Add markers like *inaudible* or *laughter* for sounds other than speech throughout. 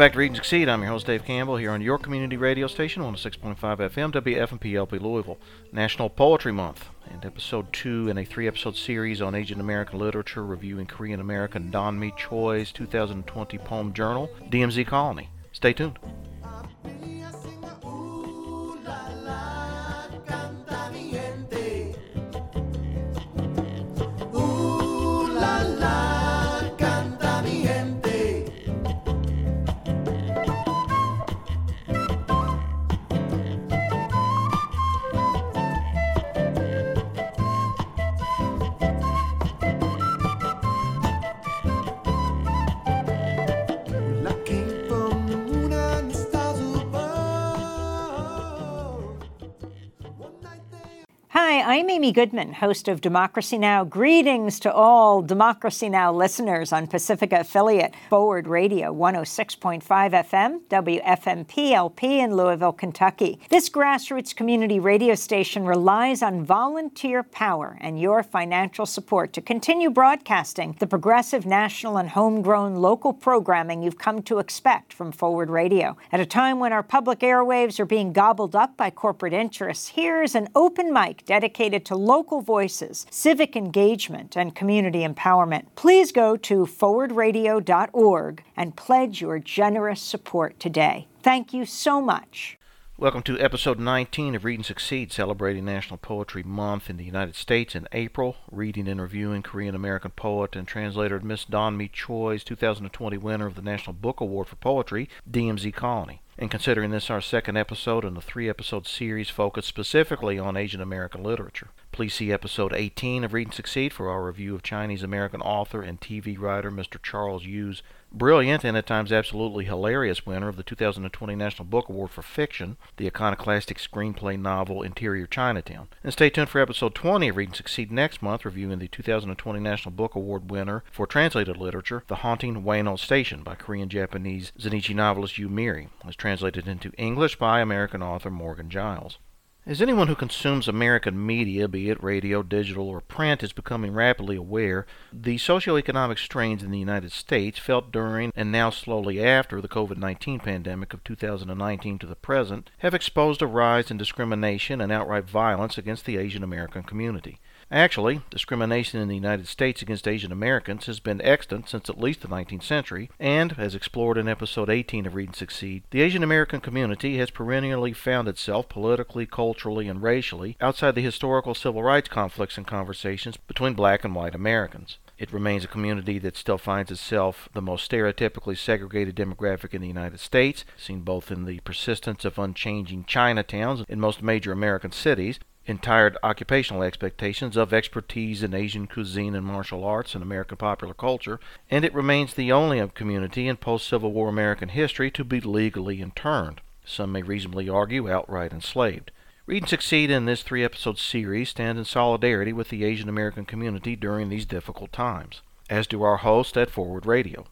Back to Read and Succeed. I'm your host, Dave Campbell, here on your community radio station, 106.5 FM, WFMP Louisville, National Poetry Month, and episode two in a three episode series on Asian American literature reviewing Korean American Don Mee Choi's 2020 poem journal, DMZ Colony. Stay tuned. I'm Amy Goodman, host of Democracy Now! Greetings to all Democracy Now! listeners on Pacifica affiliate Forward Radio 106.5 FM, WFMPLP in Louisville, Kentucky. This grassroots community radio station relies on volunteer power and your financial support to continue broadcasting the progressive national and homegrown local programming you've come to expect from Forward Radio. At a time when our public airwaves are being gobbled up by corporate interests, here's an open mic dedicated dedicated to local voices, civic engagement, and community empowerment. Please go to forwardradio.org and pledge your generous support today. Thank you so much. Welcome to episode 19 of Read and Succeed, celebrating National Poetry Month in the United States in April. Reading and reviewing Korean American poet and translator Miss Don Mee Choi's 2020 winner of the National Book Award for Poetry, DMZ Colony and considering this our second episode in a three episode series focused specifically on Asian American literature. Please see episode 18 of Read and Succeed for our review of Chinese American author and TV writer Mr. Charles Yu's brilliant and at times absolutely hilarious winner of the 2020 National Book Award for Fiction, the iconoclastic screenplay novel Interior Chinatown. And stay tuned for episode 20 of Read and Succeed next month, reviewing the 2020 National Book Award winner for translated literature, The Haunting Ueno Station by Korean Japanese Zainichi novelist Yu Miri, as translated into English by American author Morgan Giles. As anyone who consumes American media, be it radio, digital, or print, is becoming rapidly aware, the socioeconomic strains in the United States felt during and now slowly after the COVID 19 pandemic of 2019 to the present have exposed a rise in discrimination and outright violence against the Asian American community. Actually, discrimination in the United States against Asian Americans has been extant since at least the 19th century, and, as explored in episode 18 of Read and Succeed, the Asian American community has perennially found itself politically, culturally, and racially outside the historical civil rights conflicts and conversations between black and white Americans. It remains a community that still finds itself the most stereotypically segregated demographic in the United States, seen both in the persistence of unchanging Chinatowns in most major American cities, Entire occupational expectations of expertise in Asian cuisine and martial arts and American popular culture, and it remains the only community in post Civil War American history to be legally interned. Some may reasonably argue outright enslaved. Read and Succeed in this three episode series stands in solidarity with the Asian American community during these difficult times, as do our hosts at Forward Radio.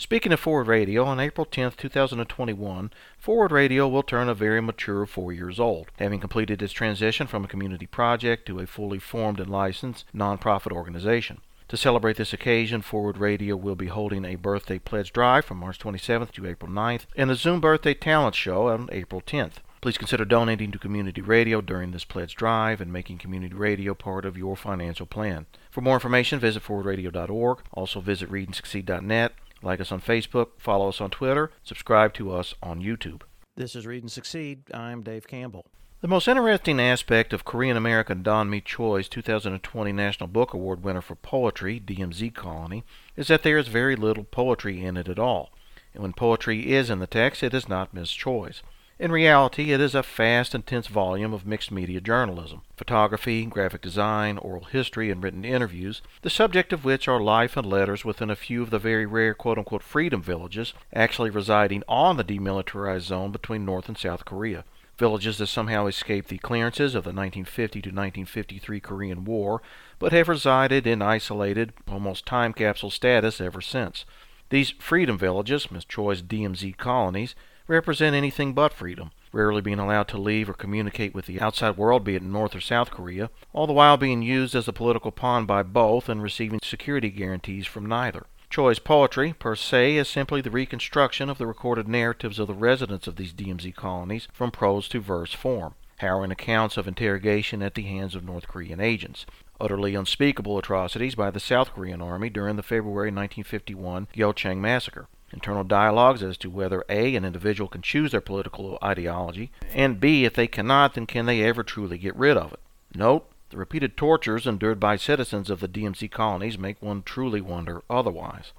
Speaking of Forward Radio, on April 10, 2021, Forward Radio will turn a very mature four years old, having completed its transition from a community project to a fully formed and licensed nonprofit organization. To celebrate this occasion, Forward Radio will be holding a birthday pledge drive from March 27th to April 9th and a Zoom birthday talent show on April 10th. Please consider donating to community radio during this pledge drive and making community radio part of your financial plan. For more information, visit forwardradio.org. Also visit readandsucceed.net like us on Facebook, follow us on Twitter, subscribe to us on YouTube. This is Read and Succeed. I'm Dave Campbell. The most interesting aspect of Korean American Don Mee Choi's 2020 National Book Award winner for poetry, DMZ Colony, is that there is very little poetry in it at all. And when poetry is in the text, it is not Miss Choi's. In reality, it is a fast, intense volume of mixed media journalism photography, graphic design, oral history, and written interviews, the subject of which are life and letters within a few of the very rare quote unquote freedom villages actually residing on the demilitarized zone between North and South Korea. Villages that somehow escaped the clearances of the 1950 to 1953 Korean War, but have resided in isolated, almost time capsule status ever since. These freedom villages, Miss Choi's DMZ colonies, represent anything but freedom, rarely being allowed to leave or communicate with the outside world, be it North or South Korea, all the while being used as a political pawn by both and receiving security guarantees from neither. Choi's poetry, per se, is simply the reconstruction of the recorded narratives of the residents of these DMZ colonies from prose to verse form, harrowing accounts of interrogation at the hands of North Korean agents, utterly unspeakable atrocities by the South Korean Army during the February 1951 Geochang massacre, internal dialogues as to whether A, an individual can choose their political ideology, and B, if they cannot, then can they ever truly get rid of it. Note, the repeated tortures endured by citizens of the DMZ colonies make one truly wonder otherwise.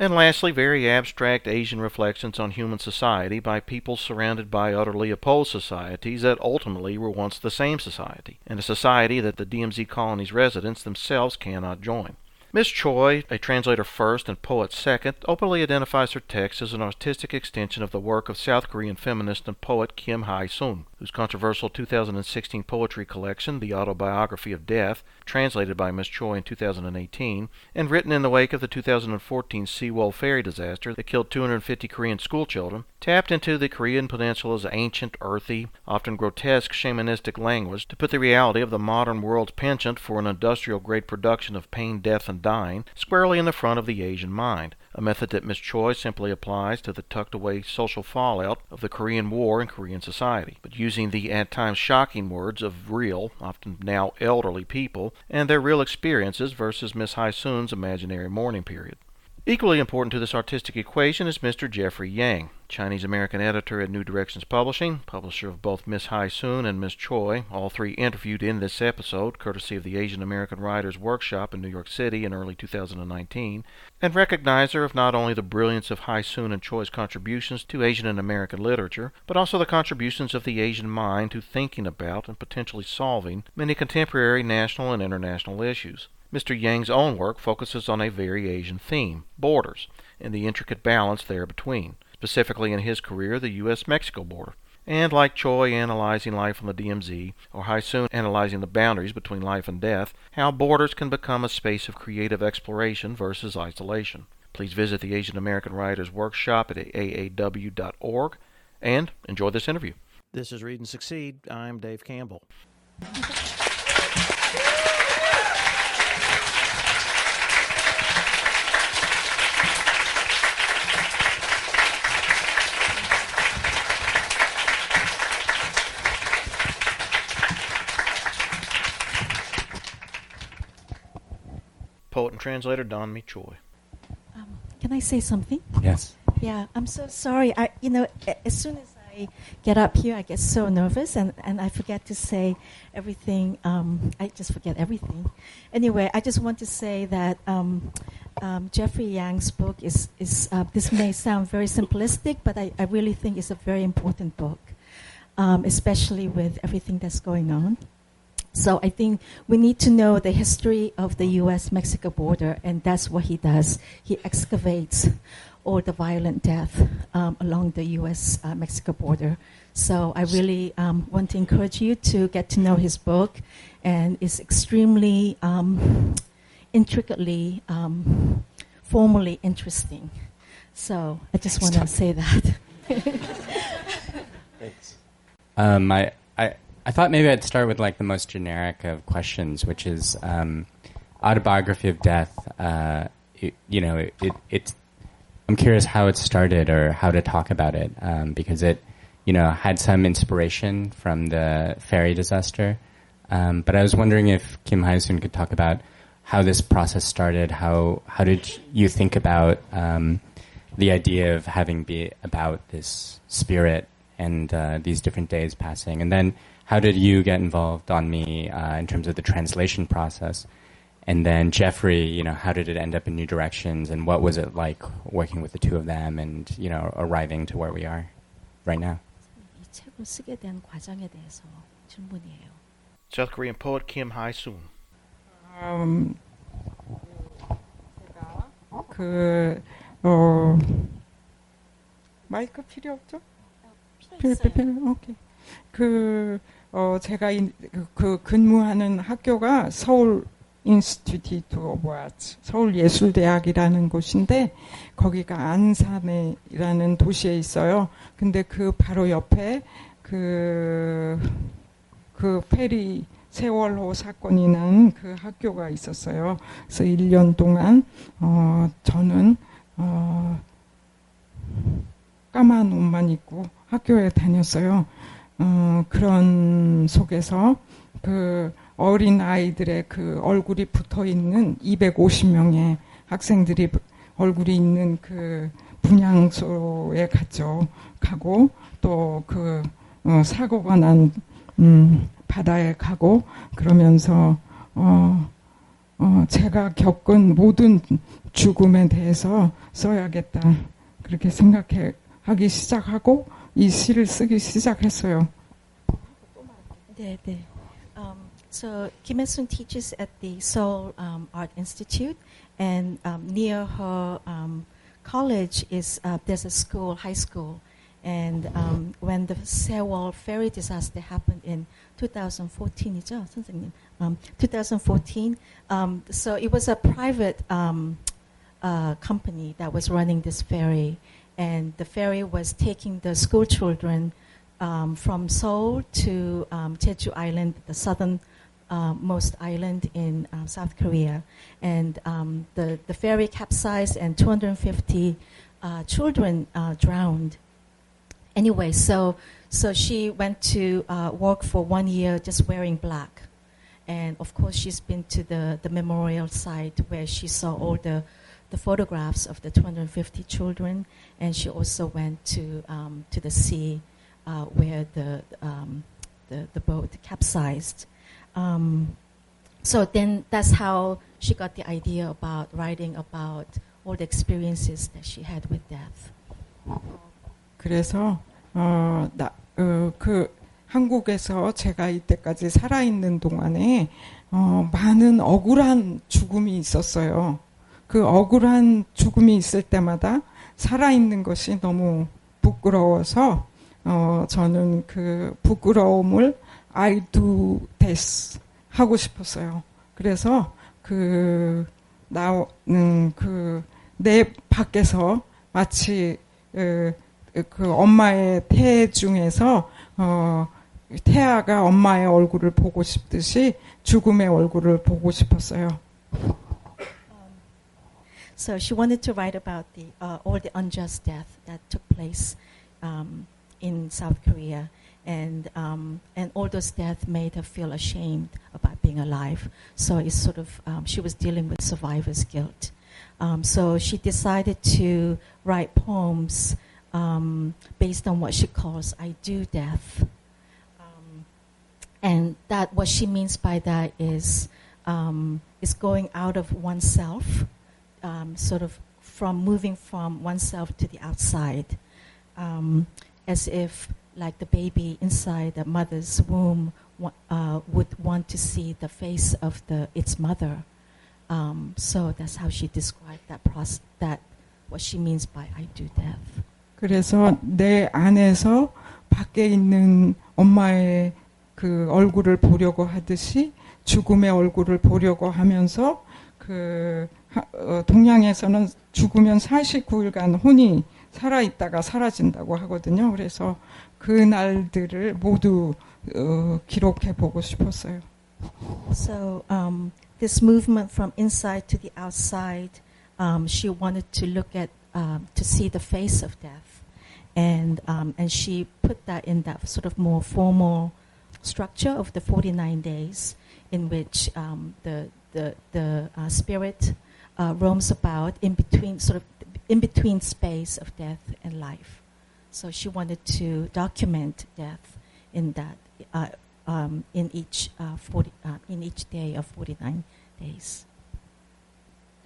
And lastly, very abstract Asian reflections on human society by people surrounded by utterly opposed societies that ultimately were once the same society, and a society that the DMZ colonies residents themselves cannot join. Miss Choi, a translator first and poet second, openly identifies her text as an artistic extension of the work of South Korean feminist and poet Kim Hyesoon, whose controversial 2016 poetry collection, The Autobiography of Death, translated by Miss Choi in 2018, and written in the wake of the 2014 Sewol ferry disaster that killed 250 Korean schoolchildren, tapped into the Korean peninsula's ancient, earthy, often grotesque shamanistic language to put the reality of the modern world's penchant for an industrial-grade production of pain, death, and dying squarely in the front of the Asian mind, a method that Miss Choi simply applies to the tucked away social fallout of the Korean War and Korean society, but using the at times shocking words of real, often now elderly people, and their real experiences versus Miss Hyesoon's imaginary mourning period. Equally important to this artistic equation is Mr. Jeffrey Yang, Chinese American editor at New Directions Publishing, publisher of both Miss Hyesoon and Miss Choi, all three interviewed in this episode, courtesy of the Asian American Writers Workshop in New York City in early 2019, and recognizer of not only the brilliance of Hyesoon and Choi's contributions to Asian and American literature, but also the contributions of the Asian mind to thinking about and potentially solving many contemporary national and international issues. Mr. Yang's own work focuses on a very Asian theme, borders, and the intricate balance there between, specifically in his career, the U.S.-Mexico border. And like Choi analyzing life on the DMZ, or Hyesoon analyzing the boundaries between life and death, how borders can become a space of creative exploration versus isolation. Please visit the Asian American Writers Workshop at aaw.org and enjoy this interview. This is Read and Succeed. I'm Dave Campbell. Poet and translator Don Mee Choi. Um, can I say something? Yes. Yeah, I'm so sorry. I, you know, as soon as I get up here, I get so nervous and, and I forget to say everything. Um, I just forget everything. Anyway, I just want to say that um, um, Jeffrey Yang's book is, is uh, this may sound very simplistic, but I, I really think it's a very important book, um, especially with everything that's going on. So I think we need to know the history of the U.S.-Mexico border, and that's what he does. He excavates all the violent death um, along the U.S.-Mexico border. So I really um, want to encourage you to get to know his book, and it's extremely um, intricately, um, formally interesting. So I just want to say that. *laughs* *laughs* Thanks. Um, I, I, thought maybe I'd start with like the most generic of questions, which is um, autobiography of death. Uh, it, you know, it, it, it's. I'm curious how it started or how to talk about it um, because it, you know, had some inspiration from the ferry disaster. Um, but I was wondering if Kim Hyesoon could talk about how this process started. How how did you think about um, the idea of having be about this spirit and uh, these different days passing, and then how did you get involved on me uh, in terms of the translation process? And then Jeffrey, you know, how did it end up in New Directions, and what was it like working with the two of them, and you know, arriving to where we are right now? South Korean poet Kim Hyesoon. Um, 그 어, 마이크 필요 없죠? 필요 필요 오케이. 그 어, 제가 인, 그 근무하는 학교가 서울 인스티튜트 오브 아츠 서울 예술대학이라는 곳인데 거기가 안산이라는 도시에 있어요. 근데 그 바로 옆에 그, 그 페리 세월호 사건이 난 그 학교가 있었어요. 그래서 1년 동안 어, 저는 어, 까만 옷만 입고 학교에 다녔어요. 어, 그런 속에서 그 어린 아이들의 그 얼굴이 붙어 있는 250명의 학생들이 얼굴이 있는 그 분향소에 갔죠. 가고 또그 어, 사고가 난 음, 바다에 가고 그러면서 어, 어, 제가 겪은 모든 죽음에 대해서 써야겠다 그렇게 생각해 하기 시작하고 이 시를 쓰기 시작했어요. 네, 네. Um, so Kim Il-sung teaches at the Seoul um, Art Institute, and um, near her um, college is uh, there's a school, high school, and um, when the Sewol ferry disaster happened in 2014이죠, 선생님? Um, 2014. Um, so it was a private um, uh, company that was running this ferry, and the ferry was taking the school children um, from Seoul to um, Jeju Island, the southern uh, island in uh, South Korea, and um, the the ferry capsized and 250 uh, children uh, drowned. Anyway, so so she went to uh, work for one year just wearing black, and of course she's been to the the memorial site where she saw all the the photographs of the 250 children, and she also went to um, to the sea uh, where the um, the the boat capsized. Um, so then that's how she got the idea about writing about all the experiences that she had with death. 그래서 어, 나, 어, 그 한국에서 제가 이때까지 살아 있는 동안에 어, 많은 억울한 죽음이 있었어요. 그 억울한 죽음이 있을 때마다 살아 있는 것이 너무 부끄러워서 어, 저는 그 부끄러움을 I do this 하고 싶었어요. 그래서 그 나는 그내 밖에서 마치 그, 그 엄마의 태 중에서 어 태아가 엄마의 얼굴을 보고 싶듯이 죽음의 얼굴을 보고 싶었어요. So she wanted to write about the uh, all the unjust death that took place um, in South Korea, and um, and all those deaths made her feel ashamed about being alive. So it's sort of um, she was dealing with survivor's guilt. Um, so she decided to write poems um, based on what she calls "I do death," um, and that what she means by that is is going out of oneself, um, sort of from moving from oneself to the outside, um, as if like the baby inside the mother's womb wa- uh, would want to see the face of the its mother. Um, so that's how she described that process. That what she means by "I do death." 그래서 내 안에서 밖에 있는 엄마의 그 얼굴을 보려고 하듯이 죽음의 얼굴을 보려고 하면서 그 하- 어, 동양에서는 죽으면 49일간 혼이 살아 있다가 사라진다고 하거든요. 그래서 그 날들을 모두 어, 기록해 보고 싶었어요. So um, this movement from inside to the outside, um, she wanted to look at um, to see the face of death, and um, and she put that in that sort of more formal structure of the 49 days, in which um, the the the uh, spirit uh, roams about in between sort of in between space of death and life. So she wanted to document death in that uh, um, in each uh, 40 uh, in each day of 49 days.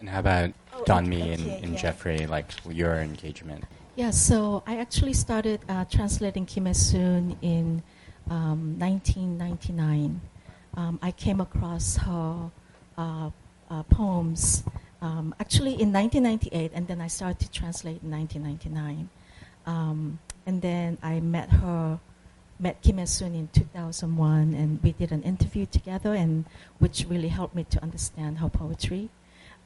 And how about Oh, Don Mee and, okay, and yeah. Jeffrey, like your engagement? Yeah, so I actually started uh, translating Kim Hyesoon in um, 1999. Um, I came across her uh, uh, poems um, actually in 1998, and then I started to translate in 1999. Um, and then I met her, met Kim Hyesoon in 2001, and we did an interview together, and which really helped me to understand her poetry.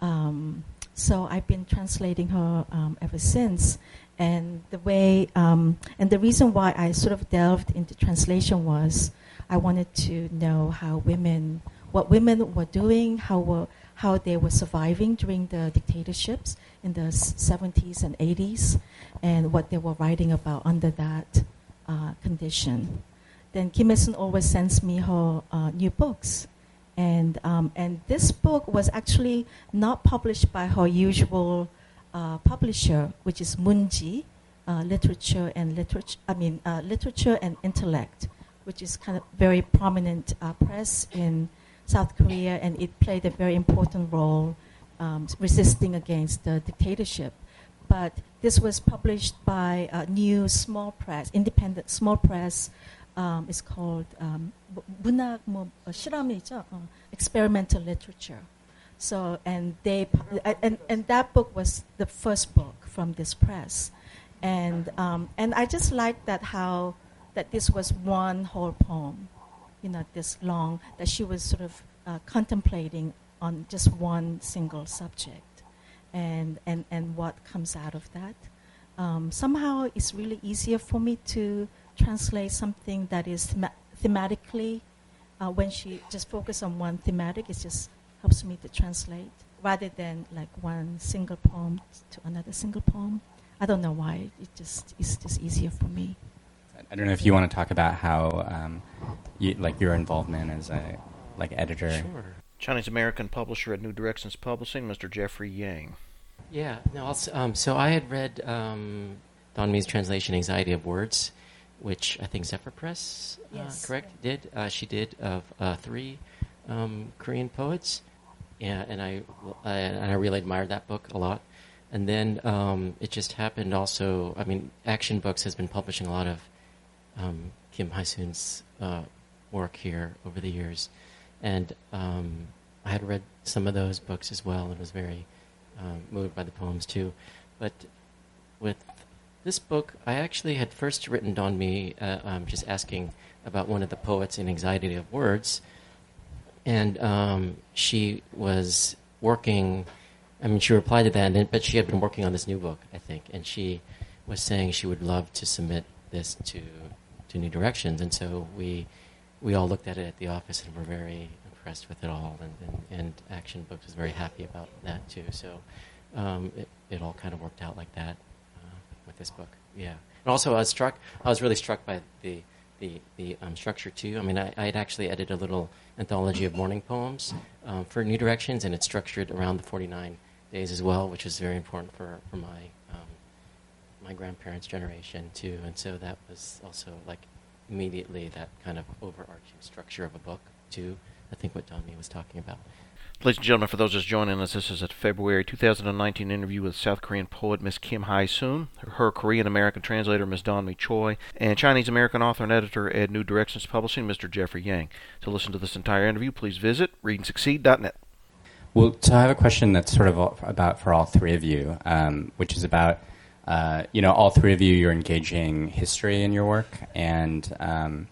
Um, so I've been translating her um, ever since. And the way, um, and the reason why I sort of delved into translation was I wanted to know how women, what women were doing, how were how they were surviving during the dictatorships in the 70s and 80s, and what they were writing about under that uh, condition. Then Kim Hyesoon always sends me her uh, new books, and um, and this book was actually not published by her usual uh, publisher, which is Munji uh, Literature and Literature. I mean, uh, Literature and Intellect, which is kind of very prominent uh, press in South Korea, and it played a very important role um, resisting against the dictatorship. But this was published by a new small press, independent small press. Um, it's called um, 문학 뭐 실험이죠, experimental literature. So and they and and that book was the first book from this press, and um, and I just liked that how that this was one whole poem, you know, this long that she was sort of uh, contemplating on just one single subject, and and and what comes out of that. Um, somehow, it's really easier for me to translate something that is thema- thematically. Uh, when she just focus on one thematic, it just helps me to translate rather than like one single poem to another single poem. I don't know why. It just it's just easier for me. I don't know if you want to talk about how, um, you, like your involvement as a like editor. Sure. Chinese American publisher at New Directions Publishing, Mr. Jeffrey Yang. Yeah. No. I'll, um, so I had read um, Don Mee's translation, "Anxiety of Words," which I think Zephyr Press, uh, Yes. correct, did. Uh, she did of uh, three um, Korean poets, yeah, and I, I and I really admired that book a lot. And then um, it just happened. Also, I mean, Action Books has been publishing a lot of um, Kim Hyesoon's uh, work here over the years, and um, I had read some of those books as well, and was very um, moved by the poems too. But with this book, I actually had first written Don Mee, uh, um, just asking about one of the poets in Anxiety of Words, and um, she was working. I mean, she replied to that, then, but she had been working on this new book, I think, and she was saying she would love to submit this to to New Directions, and so we we all looked at it at the office and were very impressed with it all, and, and, and Action Books was very happy about that too. So um, it, it all kind of worked out like that uh, with this book. Yeah, and also I was struck. I was really struck by the the the um, structure too. I mean, I, had actually edited a little anthology of mourning poems um, for New Directions, and it's structured around the 49 days as well, which is very important for for my my grandparents' generation too. And so that was also like immediately that kind of overarching structure of a book too. I think what Don Mee was talking about. Ladies and gentlemen, for those just joining us, this is a February 2019 interview with South Korean poet Miss Kim Hyesoon, her Korean American translator Ms. Don Mee Choi, and Chinese American author and editor at New Directions Publishing Mr. Jeffrey Yang. To listen to this entire interview, please visit readandsucceed.net. Well, so I have a question that's sort of about for all three of you, um, which is about, uh, you know, all three of you, you're engaging history in your work, and um,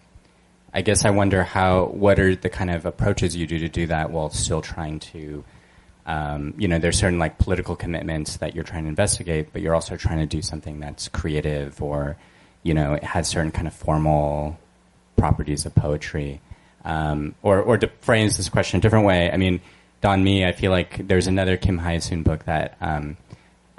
I guess I wonder how, what are the kind of approaches you do to do that while still trying to, um, you know, there's certain like political commitments that you're trying to investigate, but you're also trying to do something that's creative or, you know, it has certain kind of formal properties of poetry. Um, or, or to phrase this question a different way, I mean, Don Mee, I feel like there's another Kim Hyesoon book that um,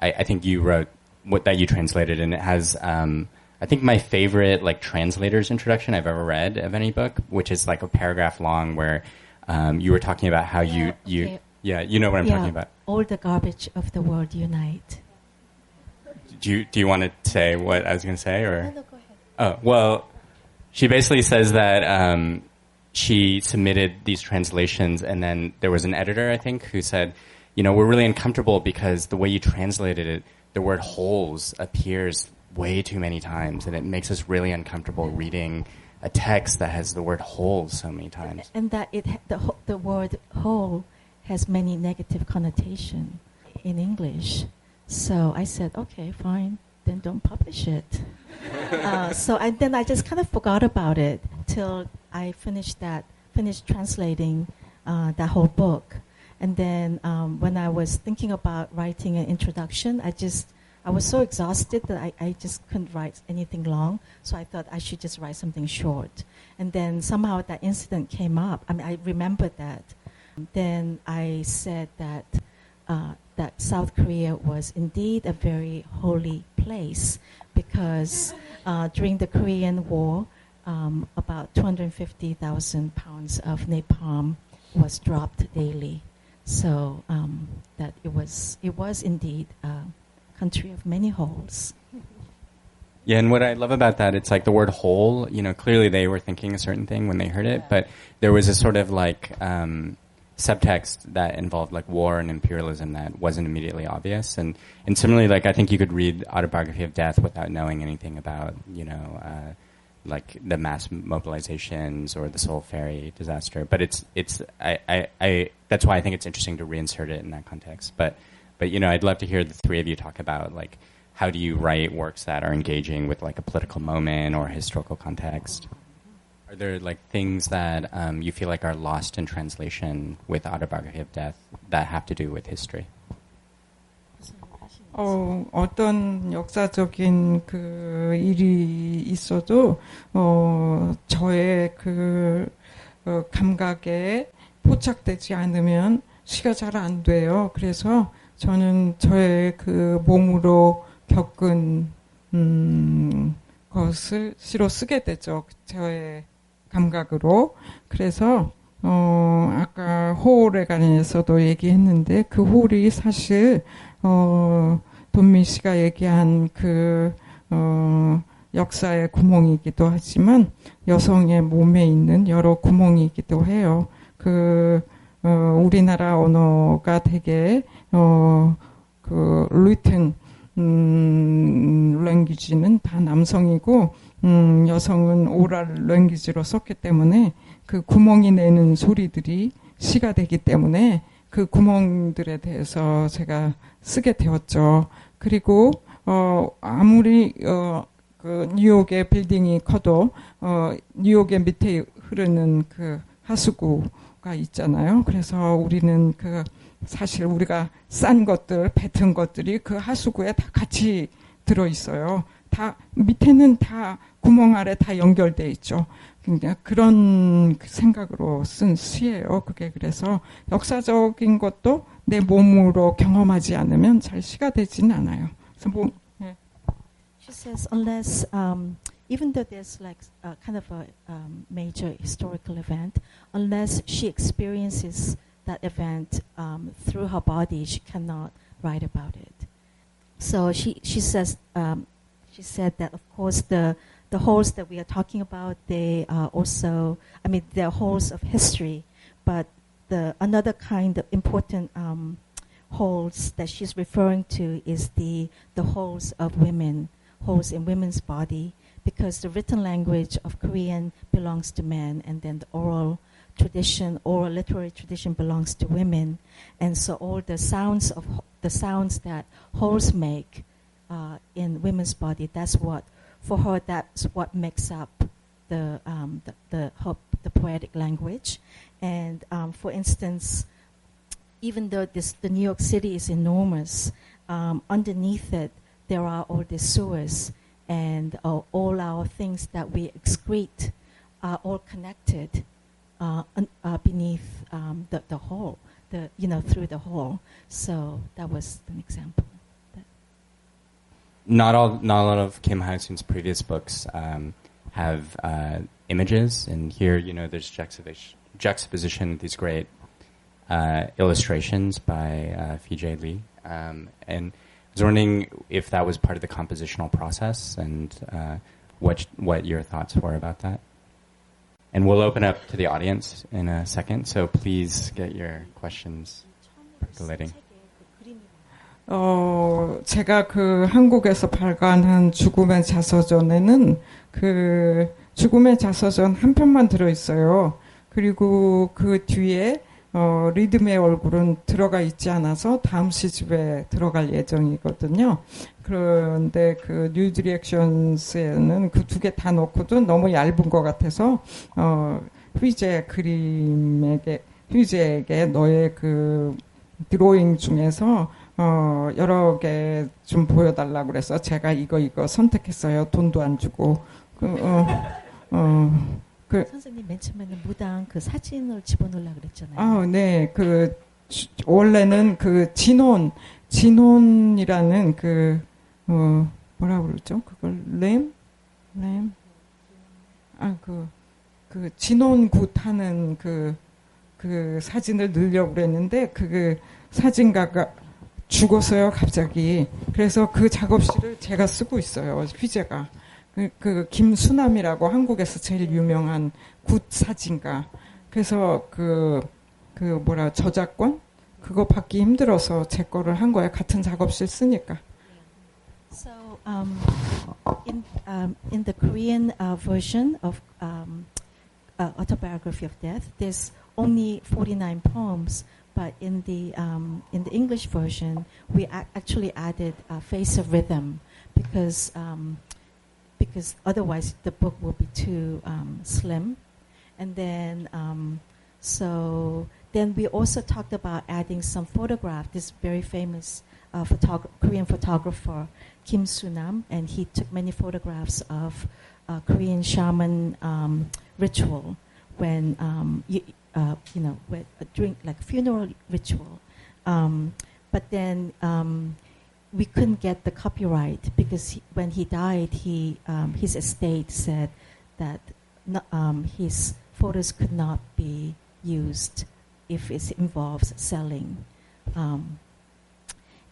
I, I think you wrote, what that you translated, and it has, um, I think my favorite like translator's introduction I've ever read of any book, which is like a paragraph long, where um, you were talking about how you Yeah, you okay. yeah you know what I'm yeah, talking about. all the garbage of the world unite. Do you do you want to say what I was going to say or? Oh well, she basically says that um, she submitted these translations, and then there was an editor, I think, who said, you know, we're really uncomfortable because the way you translated it, the word "holes" appears way too many times, and it makes us really uncomfortable reading a text that has the word "holes" so many times. and that it the the word hole has many negative connotation in English. So I said, okay, fine, then don't publish it. *laughs* uh, so and then I just kind of forgot about it till I finished that finished translating uh, that whole book. And then um, when I was thinking about writing an introduction, I just I was so exhausted that I, I just couldn't write anything long. So I thought I should just write something short. And then somehow that incident came up. I mean, I remembered that. Then I said that uh, that South Korea was indeed a very holy place because uh, during the Korean War, um, about 250,000 pounds of napalm was dropped daily. So um, that it was it was indeed a country of many holes. Yeah, and what I love about that, it's like the word "hole." You know, clearly they were thinking a certain thing when they heard it, but there was a sort of like um, subtext that involved like war and imperialism that wasn't immediately obvious. And and similarly, like I think you could read Autobiography of Death without knowing anything about you know. Uh, like the mass mobilizations or the Sewol ferry disaster, but it's it's I, I, I that's why I think it's interesting to reinsert it in that context. But but you know I'd love to hear the three of you talk about like how do you write works that are engaging with like a political moment or historical context. Are there like things that um, you feel like are lost in translation with Autobiography of Death that have to do with history? 어, 어떤 역사적인 그 일이 있어도, 어, 저의 그, 어, 감각에 포착되지 않으면 시가 잘 안 돼요. 그래서 저는 저의 그 몸으로 겪은, 음, 것을 시로 쓰게 되죠. 저의 감각으로. 그래서, 어, 아까 호울에 관해서도 얘기했는데 그 호울이 사실 어, 돈민 씨가 얘기한 그, 어, 역사의 구멍이기도 하지만 여성의 몸에 있는 여러 구멍이기도 해요. 그, 어, 우리나라 언어가 되게, 어, 그, 리튼, 음, 랭귀지는 다 남성이고, 음, 여성은 오랄 랭귀지로 썼기 때문에 그 구멍이 내는 소리들이 시가 되기 때문에 그 구멍들에 대해서 제가 쓰게 되었죠. 그리고 어 아무리 어그 뉴욕의 빌딩이 커도 어 뉴욕의 밑에 흐르는 그 하수구가 있잖아요. 그래서 우리는 그 사실 우리가 싼 것들, 뱉은 것들이 그 하수구에 다 같이 들어 있어요. 다 밑에는 다 구멍 아래 다 연결돼 있죠. 그러니까 그런 생각으로 쓴 시예요. 그게 그래서 역사적인 것도 내 몸으로 경험하지 않으면 잘 시가 되지는 않아요. 그래서 뭐 예. She says unless um, even though there's like a kind of a um, major historical event, unless she experiences that event um, through her body, she cannot write about it. So she she says um, she said that of course the the holes that we are talking about, they are also, I mean, they're holes of history, but the another kind of important um, holes that she's referring to is the the holes of women, holes in women's body, because the written language of Korean belongs to men, and then the oral tradition, oral literary tradition belongs to women, and so all the sounds of the sounds that holes make uh, in women's body, that's what for her, that's what makes up the um, the, the, her, the poetic language. And um, for instance, even though this the New York City is enormous, um, underneath it there are all the sewers, and uh, all our things that we excrete are all connected uh, uh, beneath um, the the hole, the you know through the hole. So that was an example not all, not a lot of Kim Hyesoon's previous books um, have uh, images, and here you know there's juxtaposition, juxtaposition these great uh, illustrations by uh, Fi Jae Lee, um, and I was wondering if that was part of the compositional process and uh, what what your thoughts were about that. And we'll open up to the audience in a second, so please get your questions percolating. 어, 제가 그 한국에서 발간한 죽음의 자서전에는 그 죽음의 자서전 한 편만 들어 있어요. 그리고 그 뒤에 어, 리듬의 얼굴은 들어가 있지 않아서 다음 시집에 들어갈 예정이거든요. 그런데 그 뉴 디렉션스에는 그 두 개 다 넣고도 너무 얇은 것 같아서 어, 휘재 그림에게 휘재에게 너의 그 드로잉 중에서 어, 여러 개 좀 보여달라고 그래서 제가 이거 이거 선택했어요. 돈도 안 주고. 그, 어, 어, 그, 선생님 맨 처음에는 무당 그 사진을 집어넣으려 그랬잖아요. 아, 네. 그, 주- 원래는 그 진혼, 진혼이라는 그, 어, 뭐라 그러죠? 그걸, 램? 램? 아, 그, 그 진혼 굿 하는 그, 그 사진을 넣으려고 그랬는데, 그 사진가가 죽었어요, 갑자기. 그래서 그 작업실을 제가 쓰고 있어요, 휘재가. 그, 그 김수남이라고 한국에서 제일 유명한 굿 사진가. 그래서 그, 그 뭐라 저작권 그거 받기 힘들어서 제 거를 한 거예요. 같은 작업실 쓰니까. So um, in um, in the Korean uh, version of um, uh, autobiography of death, there's only 49 poems, but in the um, in the English version, we a- actually added a face of rhythm because um, because otherwise the book will be too um, slim, and then um, so then we also talked about adding some photograph. This very famous uh, photog- Korean photographer Kim Sunam, and he took many photographs of uh, Korean shaman um, ritual when um, you, uh, you know when, during like funeral ritual. Um, but then um, we couldn't get the copyright because he, when he died, he um, his estate said that um, his photos could not be used if it involves selling. Um,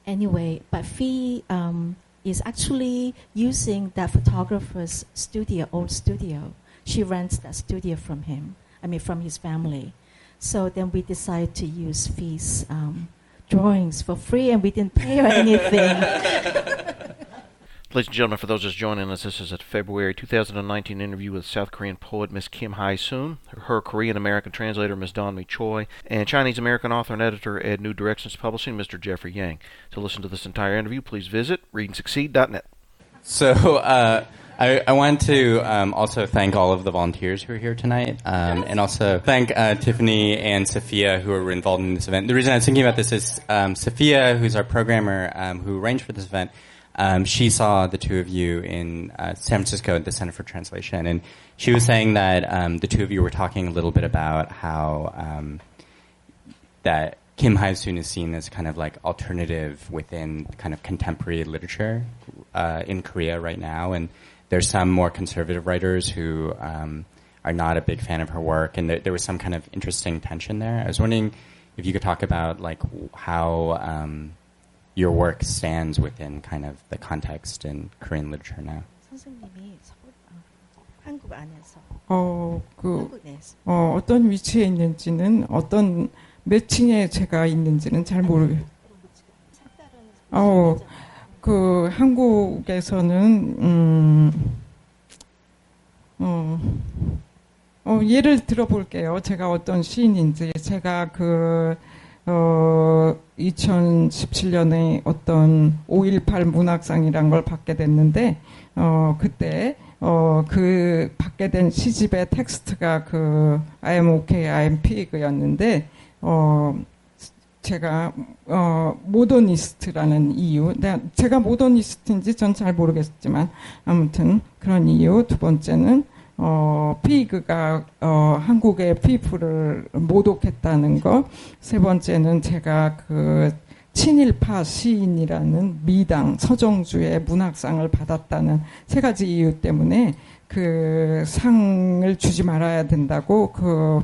anyway, but Fee um, is actually using that photographer's studio, old studio. She rents that studio from him, I mean, from his family. So then we decided to use Fee's um, drawings for free, and we didn't pay her anything. *laughs* Ladies and gentlemen, for those just joining us, this is a February 2019 interview with South Korean poet Miss Kim Hyesoon, her Korean American translator Miss Don Mee Choi, and Chinese American author and editor at New Directions Publishing Mr. Jeffrey Yang. To listen to this entire interview, please visit readandsucceed.net. So uh, I, I want to um, also thank all of the volunteers who are here tonight, um, and also thank uh, Tiffany and Sophia who are involved in this event. The reason I was thinking about this is um, Sophia, who's our programmer um, who arranged for this event. Um, she saw the two of you in uh, San Francisco at the Center for Translation, and she was saying that um, the two of you were talking a little bit about how that Kim Hyesoon is seen as kind of like alternative within kind of contemporary literature uh, in Korea right now, and there's some more conservative writers who um, are not a big fan of her work, and there, there was some kind of interesting tension there. I was wondering if you could talk about like w- how um, your work stands within kind of the context in Korean literature now. 선생님이 서울, 어, 한국 안에서, 어, 그, 한국 내에서. 어, 어떤 위치에 있는지는 어떤 몇 층에 제가 있는지는 잘 모르겠어요. 어, 그 한국에서는 음, 어, 어, 예를 들어볼게요. 제가 어떤 시인인지 제가 그 어, 2017년에 어떤 5.18 문학상이란 걸 받게 됐는데 어, 그때 어, 그 받게 된 시집의 텍스트가 그 I am okay, I am pig였는데 어, 제가 어, 모더니스트라는 이유, 네, 제가 모더니스트인지 전 잘 모르겠지만 아무튼 그런 이유. 두 번째는 어, 피그가 어, 한국의 피부를 모독했다는 거. 세 번째는 제가 그 친일파 시인이라는 미당 서정주의 문학상을 받았다는 세 가지 이유 때문에 그 상을 주지 말아야 된다고 그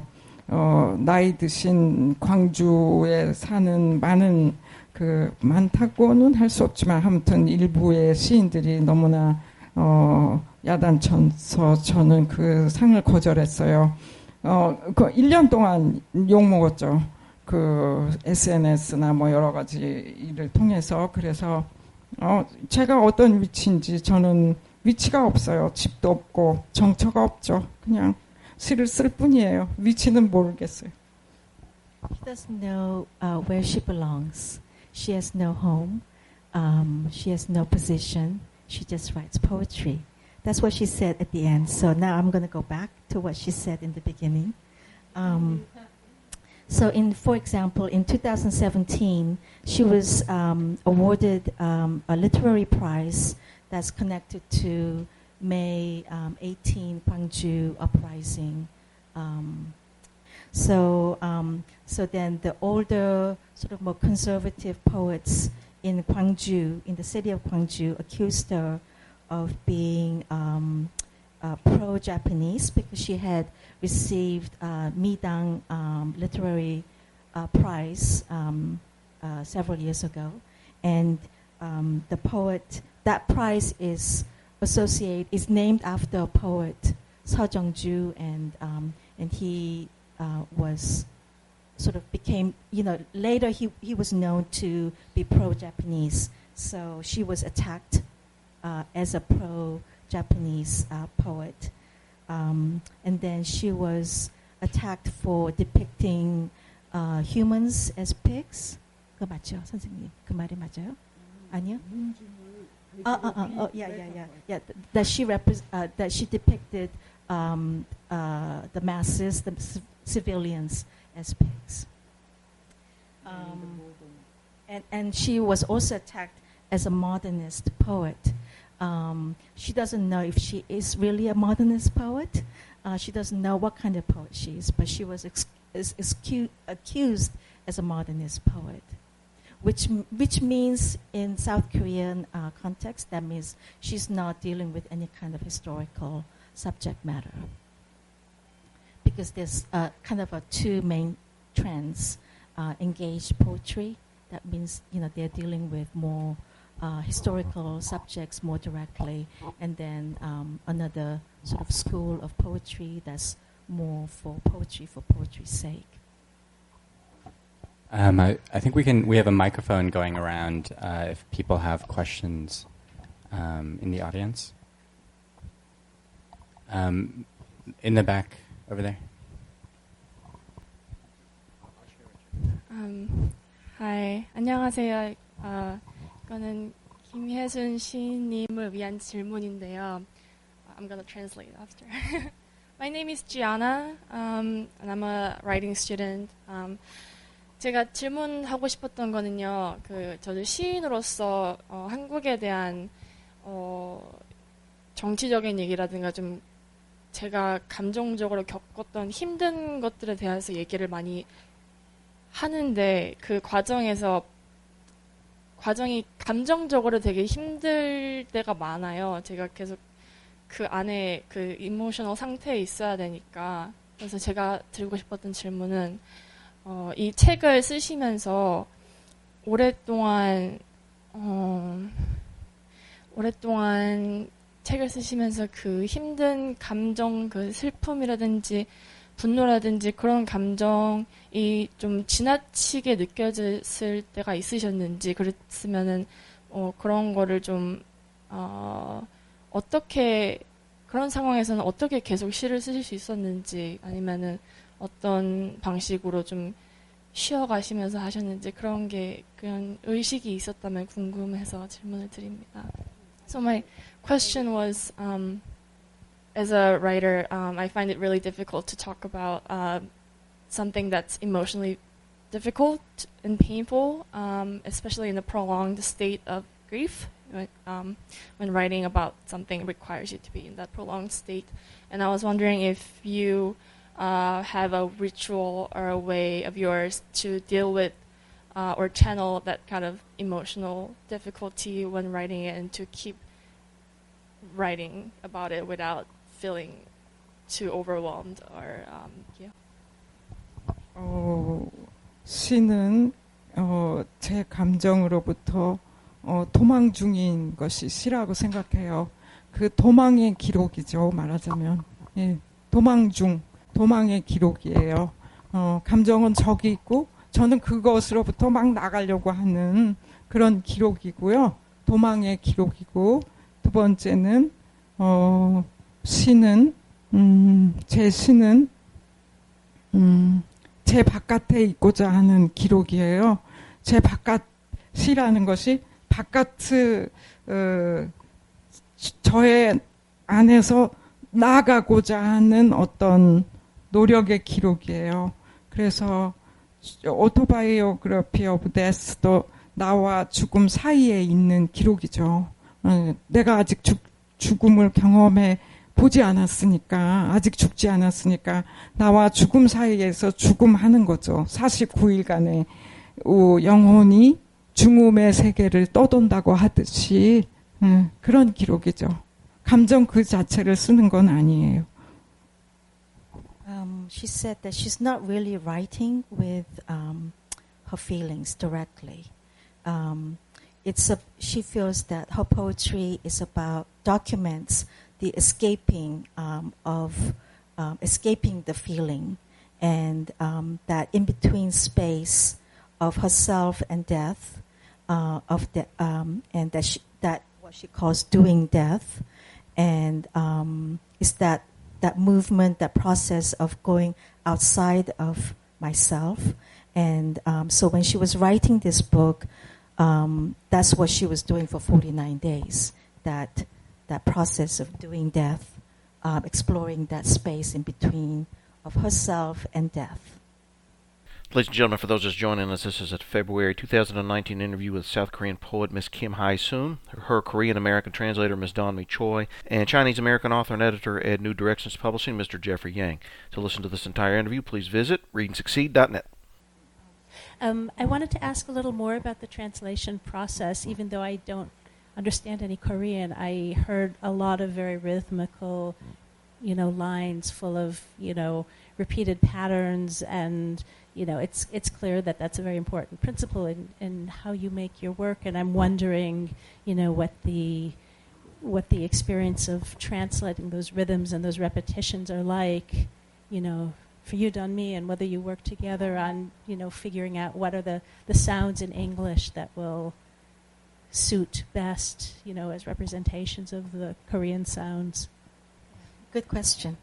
어, 나이 드신 광주에 사는 많은 그 많다고는 할 수 없지만 아무튼 일부의 시인들이 너무나 어, 야단쳐서 저는 그 상을 거절했어요. 어, 그 1년 동안 욕 먹었죠. 그 SNS나 뭐 여러 가지 일을 통해서 그래서 어, 제가 어떤 위치인지 저는 위치가 없어요. 집도 없고 정처가 없죠. 그냥 시를 쓸 뿐이에요. 위치는 모르겠어요. She doesn't know uh, where she belongs. She has no home. Um, she has no position. She just writes poetry. That's what she said at the end. So now I'm going to go back to what she said in the beginning. Um, So, in for example, in 2017, she was um, awarded um, a literary prize that's connected to May um, 18 Gwangju uprising. Um, so, um, so then the older, sort of more conservative poets in Gwangju, in the city of Gwangju, accused her of being um, uh, pro-Japanese because she had received uh, Midang um, Literary uh, Prize um, uh, several years ago, and um, the poet that prize is associate is named after a poet, Seo Jung-ju, and um, and he uh, was sort of became you know later he he was known to be pro-Japanese, so she was attacked uh, as a pro-Japanese uh, poet, um, and then she was attacked for depicting uh, humans as pigs. 그 맞죠, 선생님? 그 말이 맞아요? 아니요? Uh, uh, uh, oh, yeah, yeah, yeah, yeah. th- That she repres- uh, that she depicted um, uh, the masses, the c- civilians, as pigs. Um, and and she was also attacked as a modernist poet. Um, she doesn't know if she is really a modernist poet. Uh, she doesn't know what kind of poet she is, but she was ex- is, is cu- accused as a modernist poet which which means in South Korean uh, context that means she's not dealing with any kind of historical subject matter. Because there's uh, kind of a two main trends uh, engaged poetry. That means you know they're dealing with more uh, historical subjects more directly. And then um, another sort of school of poetry that's more for poetry for poetry's sake Um, I, I think we can. We have a microphone going around. Uh, if people have questions um, in the audience, um, in the back over there. 음, hi. 안녕하세요. 어, 이거는 김혜순 시인님을 위한 질문인데요. I'm gonna translate after. *laughs* My name is Gianna, um, and I'm a writing student. Um, 제가 질문하고 싶었던 거는요, 그 저도 시인으로서 어, 한국에 대한 어, 정치적인 얘기라든가 좀 제가 감정적으로 겪었던 힘든 것들에 대해서 얘기를 많이 하는데 그 과정에서 과정이 감정적으로 되게 힘들 때가 많아요. 제가 계속 그 안에 그 이모셔널 상태에 있어야 되니까. 그래서 제가 드리고 싶었던 질문은 어, 이 책을 쓰시면서 오랫동안 어, 오랫동안 책을 쓰시면서 그 힘든 감정, 그 슬픔이라든지 분노라든지 그런 감정이 좀 지나치게 느껴졌을 때가 있으셨는지 그랬으면은 어, 그런 거를 좀 어, 어떻게 그런 상황에서는 어떻게 계속 시를 쓰실 수 있었는지 아니면은 어떤 방식으로 좀 쉬어가시면서 하셨는지 그런 게 그런 의식이 있었다면 궁금해서 질문을 드립니다. So my question was, um, as a writer, um, I find it really difficult to talk about uh, something that's emotionally difficult and painful, um, especially in a prolonged state of grief. When, um, when writing about something requires you to be in that prolonged state, and I was wondering if you uh, have a ritual or a way of yours to deal with uh, or channel that kind of emotional difficulty when writing it and to keep writing about it without feeling too overwhelmed or um, yeah. 어, 시는 어, 제 감정으로부터 어, 도망 중인 것이 시라고 생각해요. 그 도망의 기록이죠, 말하자면. 예, 도망 중, 도망의 기록이에요. 어, 감정은 저기 있고, 저는 그것으로부터 막 나가려고 하는 그런 기록이고요. 도망의 기록이고, 두 번째는, 어, 시는, 음, 제 시는, 음, 제 바깥에 있고자 하는 기록이에요. 제 바깥이라는 것이 바깥 어, 저의 안에서 나아가고자 하는 어떤 노력의 기록이에요. 그래서 오토바이오그래피 오브 데스도 나와 죽음 사이에 있는 기록이죠. 어, 내가 아직 죽, 죽음을 경험해 보지 않았으니까 아직 죽지 않았으니까 나와 죽음 사이에서 죽음하는 거죠. 49일간의 영혼이 중음의 세계를 떠돈다고 하듯이 음, 그런 기록이죠. 감정 그 자체를 쓰는 건 아니에요. Um, she said that she's not really writing with um, her feelings directly. Um, it's a, she feels that her poetry is about documents the escaping um, of um, escaping the feeling, and um, that in between space of herself and death, uh, of the and that she, that what she calls doing death, and is that that movement, that process of going outside of myself, and um, so when she was writing this book, that's what she was doing for forty nine days. That that process of doing death, um, exploring that space in between of herself and death. Ladies and gentlemen, for those just joining us, this is a February 2019 interview with South Korean poet Miss Kim Hyesoon, her Korean American translator Miss Dawn Choi, and Chinese American author and editor at New Directions Publishing Mr. Jeffrey Yang. To listen to this entire interview, please visit readandsucceed.net. Um, I wanted to ask a little more about the translation process, even though I don't understand any Korean, I heard a lot of very rhythmical, you know, lines full of, you know, repeated patterns and you know it's it's clear that that's a very important principle in, in how you make your work and I'm wondering you know what the what the experience of translating those rhythms and those repetitions are like you know for you Don Mee and whether you work together on you know figuring out what are the the sounds in English that will suit best, you know, as representations of the Korean sounds? Good question.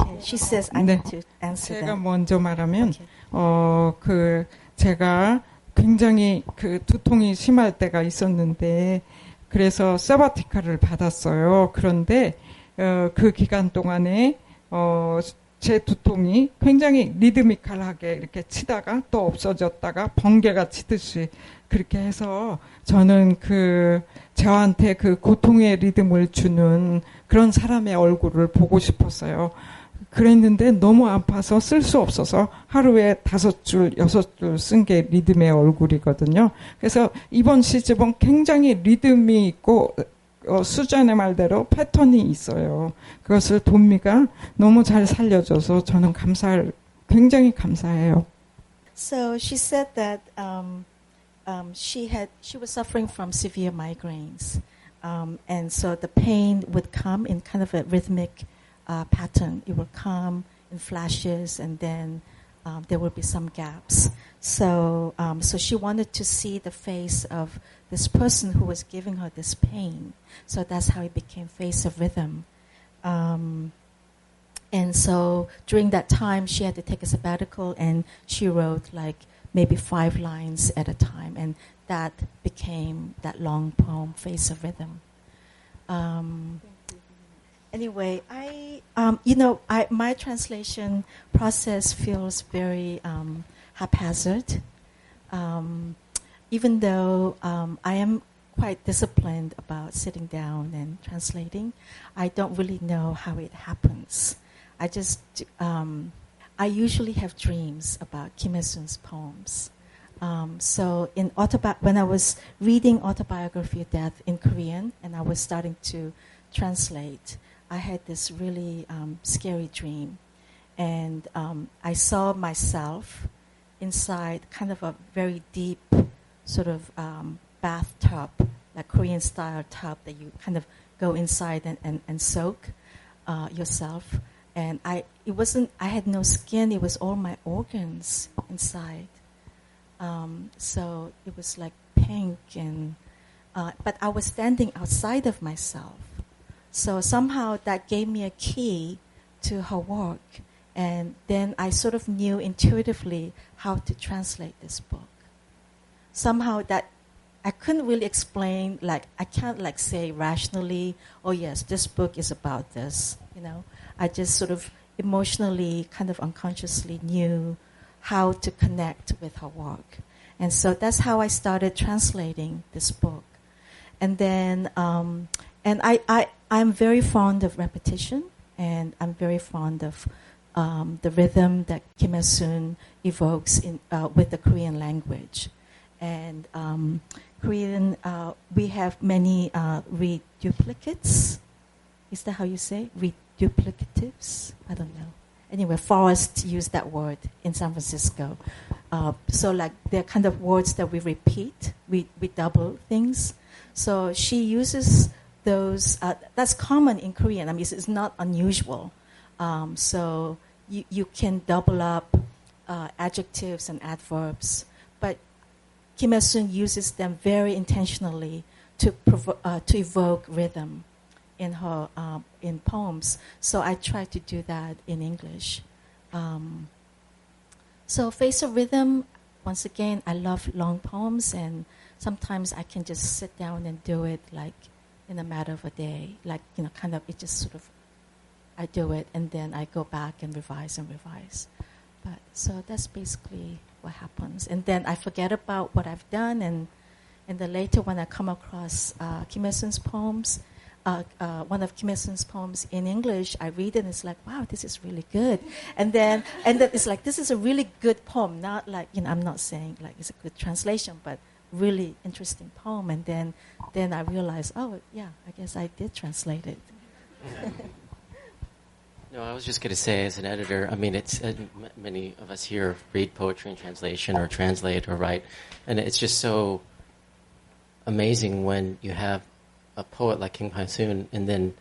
Okay. She says I 네. need to answer 제가 that. 먼저 말하면 Okay. 어그 제가 굉장히 그 두통이 심할 때가 있었는데 그래서 세바티카를 받았어요. 그런데 어, 그 기간 동안에 어, 제 두통이 굉장히 리드미컬하게 이렇게 치다가 또 없어졌다가 번개가 치듯이 그렇게 해서 저는 그 저한테 그 고통의 리듬을 주는 그런 사람의 얼굴을 보고 싶었어요. 그랬는데 너무 아파서 쓸 수 없어서 하루에 다섯 줄, 여섯 줄 쓴 게 리듬의 얼굴이거든요. 그래서 이번 시집은 굉장히 리듬이 있고 어, 수잔의 말대로 패턴이 있어요. 그것을 돈미가 너무 잘 살려줘서 저는 감사할, 굉장히 감사해요. So she said that um, um, she had she was suffering from severe migraines, um, and so the pain would come in kind of a rhythmic uh, pattern. It would come in flashes, and then um, there would be some gaps. So um, so she wanted to see the face of this person who was giving her this pain. So that's how it became face of rhythm. Um, and so during that time, she had to take a sabbatical and she wrote like maybe five lines at a time. And that became that long poem, Face of Rhythm. Um, anyway, I, um, you know, I, my translation process feels very um, haphazard. Um, even though um, I am quite disciplined about sitting down and translating, I don't really know how it happens. I just, um, I usually have dreams about Kim Hyesoon's poems. Um, so in autobi- when I was reading Autobiography of Death in Korean and I was starting to translate, I had this really um, scary dream. And um, I saw myself inside kind of a very deep sort of um, bathtub, like Korean style tub that you kind of go inside and, and, and soak uh, yourself. And I, it wasn't, I had no skin, it was all my organs inside. Um, so it was like pink and, uh, but I was standing outside of myself. So somehow that gave me a key to her work. And then I sort of knew intuitively how to translate this book. Somehow that I couldn't really explain, like, I can't like say rationally, oh yes, this book is about this, you know. I just sort of emotionally, kind of unconsciously knew how to connect with her work. And so that's how I started translating this book. And then, um, and I, I, I'm very fond of repetition, and I'm very fond of um, the rhythm that Kim Hyesoon evokes in, uh, with the Korean language. And um, Korean, uh, we have many uh, reduplicates. Is that how you say? Reduplicatives? I don't know. Anyway, Forrest used that word in San Francisco. Uh, so, like, they're kind of words that we repeat, we, we double things. So, she uses those, uh, that's common in Korean. I mean, it's, it's not unusual. Um, so, you, you can double up uh, adjectives and adverbs, but Kim Hyesoon uses them very intentionally to, provo- uh, to evoke rhythm in her um, in poems. So I try to do that in English. Um, so Face of Rhythm, once again, I love long poems, and sometimes I can just sit down and do it like in a matter of a day, like you know, kind of it just sort of I do it, and then I go back and revise and revise. But so that's basically what happens, and then I forget about what I've done, and and then later when I come across uh, Kim Hyesoon's poems, uh, uh, one of Kim Hyesoon's poems in English, I read it and it's like, wow, this is really good. And then, and then it's like, this is a really good poem. Not like, you know, I'm not saying like it's a good translation, but really interesting poem. And then, then I realized, oh, yeah, I guess I did translate it. *laughs* No, I was just going to say, as an editor, I mean, it's uh, m- many of us here read poetry in translation or translate or write, and it's just so amazing when you have a poet like Kim Hyesoon and then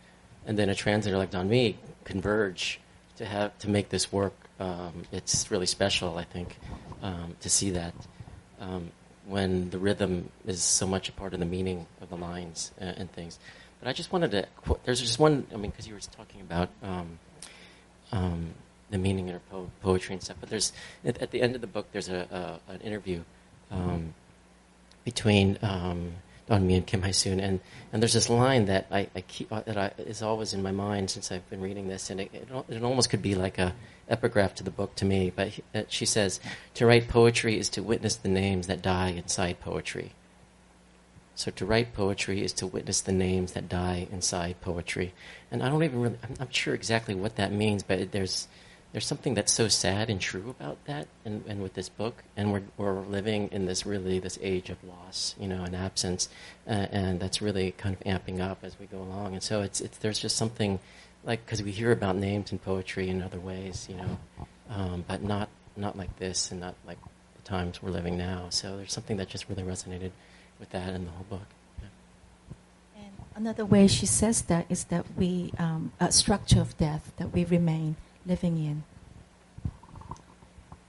and then a translator like Don Mee converge to have to make this work. Um, it's really special, I think, um, to see that um, when the rhythm is so much a part of the meaning of the lines and, and things. But I just wanted to. qu- There's just one. I mean, because you were talking about. Um, um, the meaning of po- poetry and stuff, but there's at, at the end of the book there's a, a an interview um, between um, me and Kim Hai and, and there's this line that I, I keep uh, that I, is always in my mind since I've been reading this, and it, it, it almost could be like a epigraph to the book to me. But he, uh, she says, "To write poetry is to witness the names that die inside poetry." So to write poetry is to witness the names that die inside poetry, and I don't even really, I'm not sure exactly what that means, but it- there's there's something that's so sad and true about that and, and with this book and we're, we're living in this really this age of loss you know and absence uh, and that's really kind of amping up as we go along. And so it's, it's there's just something like because we hear about names in poetry in other ways you know um, but not not like this and not like the times we're living now. So there's something that just really resonated with that in the whole book. And another way she says that is that we, um, a structure of death that we remain living in.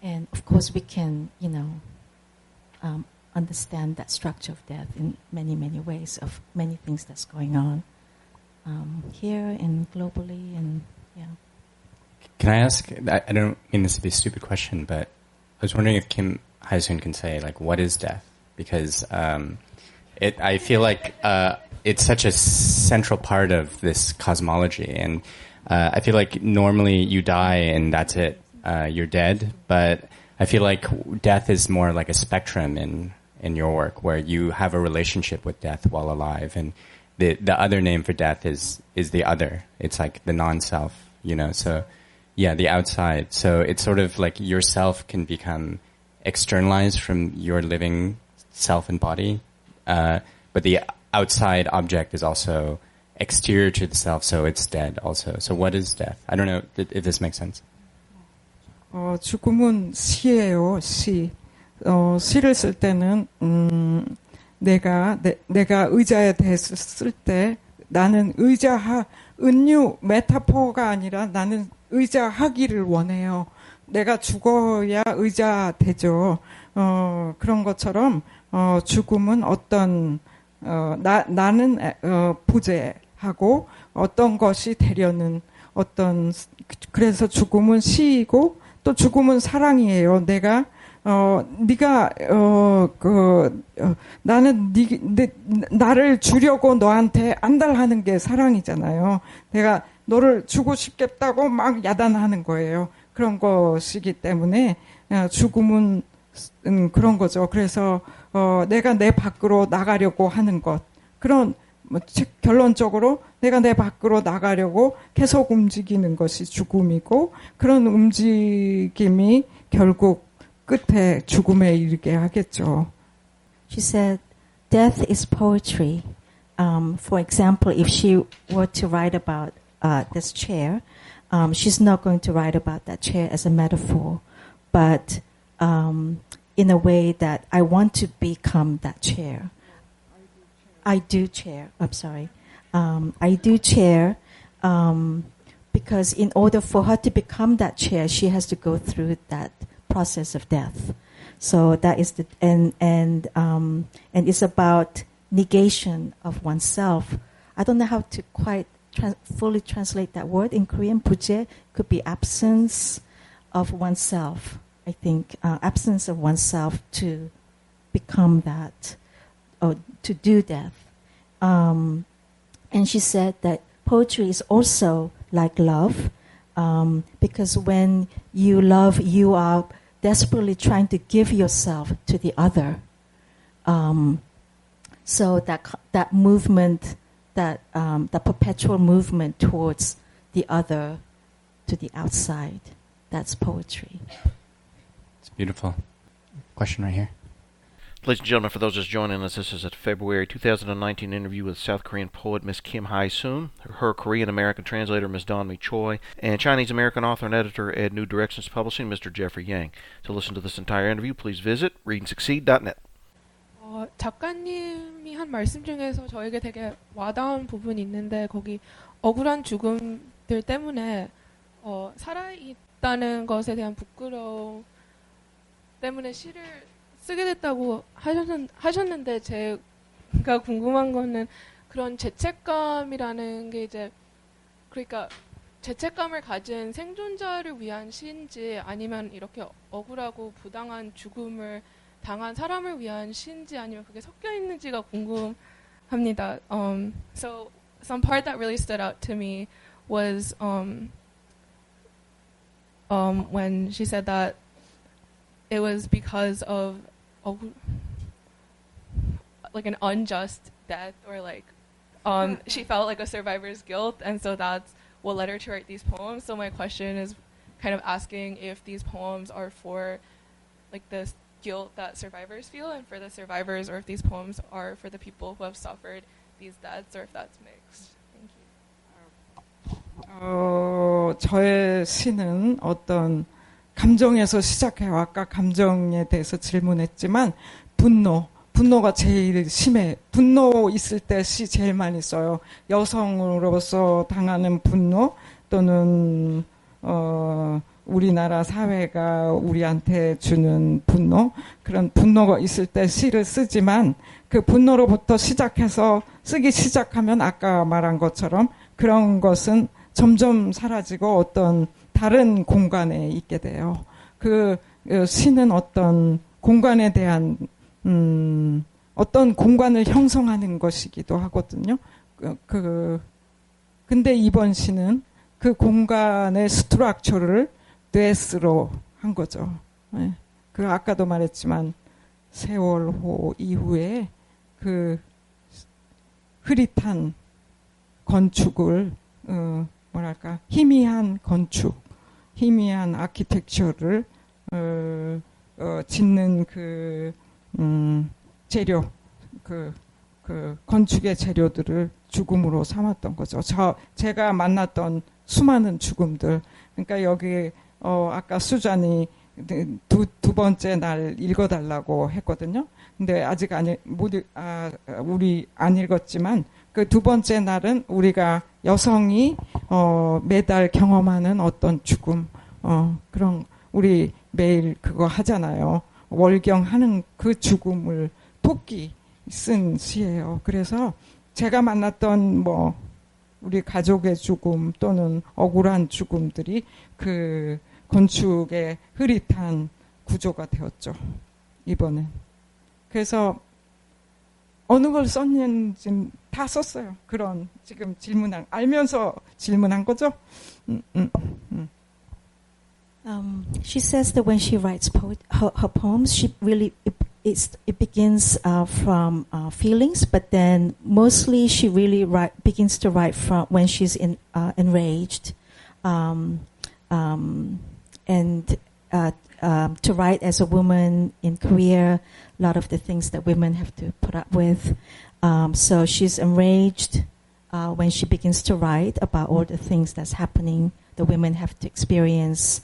And of course, we can, you know, um, understand that structure of death in many, many ways of many things that's going on um, here and globally, and yeah. Can I ask? I, don't mean this to be a stupid question, but I was wondering if Kim Hyesoon can say like, what is death? Because um, it, I feel like uh, it's such a central part of this cosmology, and uh, I feel like normally you die and that's it, uh, you're dead. But I feel like death is more like a spectrum in in your work, where you have a relationship with death while alive, and the the other name for death is is the other. It's like the non-self, you know. So yeah, the outside. So it's sort of like yourself can become externalized from your living self and body, uh, but the outside object is also exterior to the self, so it's dead also. So what is death? I don't know if this makes sense. 어, 죽음은 시예요, 시. 어, 시를 쓸 때는, 음, 내가, 내, 내가 의자에 대해서 쓸 때, 나는 의자하, 은유, 메타포가 아니라 나는 의자하기를 원해요. 내가 죽어야 의자 되죠. 어, 그런 것처럼, 어, 죽음은 어떤, 어, 나, 나는, 에, 어, 부재 하고, 어떤 것이 되려는 어떤, 그래서 죽음은 시이고, 또 죽음은 사랑이에요. 내가 어 네가 어그 어, 나는 네, 내, 나를 주려고 너한테 안달하는 게 사랑이잖아요. 내가 너를 주고 싶겠다고 막 야단하는 거예요. 그런 것이기 때문에 어, 죽음은 음, 그런 거죠. 그래서 어, 내가 내 밖으로 나가려고 하는 것 그런 뭐, 결론적으로 내가 내 밖으로 나가려고 계속 움직이는 것이 죽음이고 그런 움직임이 결국 끝에 죽음에 이르게 하겠죠. She said, "Death is poetry." Um, for example, if she were to write about uh, this chair, um, she's not going to write about that chair as a metaphor, but um, in a way that I want to become that chair. I do chair. I'm sorry. Um, I do chair um, because in order for her to become that chair, she has to go through that process of death. So that is the and and um, and it's about negation of oneself. I don't know how to quite trans- fully translate that word in Korean. Puje could be absence of oneself. I think uh, absence of oneself to become that or to do death. Um, and she said that poetry is also like love, um, because when you love, you are desperately trying to give yourself to the other. Um, so that that movement, that um, that perpetual movement towards the other, to the outside, that's poetry. It's beautiful. Question right here. Ladies and gentlemen, for those just joining us, this is a February 2019 interview with South Korean poet Miss Kim Hyesoon, her Korean American translator Miss Don Mee Choi, and Chinese American author and editor at New Directions Publishing, Mr. Jeffrey Yang. To listen to this entire interview, please visit readandsucceed.net. 어, 작가님이 한 말씀 중에서 저에게 되게 와닿은 부분이 있는데 거기 억울한 죽음들 때문에 어, 살아있다는 것에 대한 부끄러움 때문에 시를 쓰게 됐다고 하셨는, 하셨는데 제가 궁금한 거는 그런 죄책감이라는 게 이제 그러니까 죄책감을 가진 생존자를 위한 시인지 아니면 이렇게 억울하고 부당한 죽음을 당한 사람을 위한 시인지 아니면 그게 섞여 있는지가 궁금합니다. Um, so some part that really stood out to me was um, um, when she said that it was because of oh, like an unjust death or like um, she felt like a survivor's guilt and so that's what led her to write these poems so my question is kind of asking if these poems are for like the guilt that survivors feel and for the survivors or if these poems are for the people who have suffered these deaths or if that's mixed thank you 어, 저의 시는 어떤 감정에서 시작해요. 아까 감정에 대해서 질문했지만 분노, 분노가 제일 심해. 분노 있을 때 시 제일 많이 써요. 여성으로서 당하는 분노 또는 어 우리나라 사회가 우리한테 주는 분노 그런 분노가 있을 때 시를 쓰지만 그 분노로부터 시작해서 쓰기 시작하면 아까 말한 것처럼 그런 것은 점점 사라지고 어떤 다른 공간에 있게 돼요. 그 시는 어떤 공간에 대한 음, 어떤 공간을 형성하는 것이기도 하거든요. 그, 그 근데 이번 시는 그 공간의 스트럭처를 뇌스로 한 거죠. 네. 그 아까도 말했지만 세월호 이후에 그 흐릿한 건축을 어, 뭐랄까 희미한 건축 희미한 아키텍처를 어, 어, 짓는 그 음, 재료, 그, 그 건축의 재료들을 죽음으로 삼았던 거죠. 저 제가 만났던 수많은 죽음들. 그러니까 여기 어, 아까 수잔이 두, 두 번째 날 읽어달라고 했거든요. 근데 아직 아니, 못, 아, 우리 안 읽었지만 그 두 번째 날은 우리가 여성이 어, 매달 경험하는 어떤 죽음, 어, 그런 우리 매일 그거 하잖아요. 월경하는 그 죽음을 돕기 쓴 시예요. 그래서 제가 만났던 뭐 우리 가족의 죽음 또는 억울한 죽음들이 그 건축의 흐릿한 구조가 되었죠. 이번엔. 그래서 어느 걸 썼는지 다 썼어요. 그런 지금 질문한 알면서 질문한 거죠. 음, 음, 음. Um, she says that when she writes poet, her, her poems, she really it, it's, it begins uh, from uh, feelings, but then mostly she really write, begins to write from when she's in, uh, enraged, um, um, and uh, um, to write as a woman in Korea, a lot of the things that women have to put up with. Um, so she's enraged uh, when she begins to write about all the things that's happening, the women have to experience.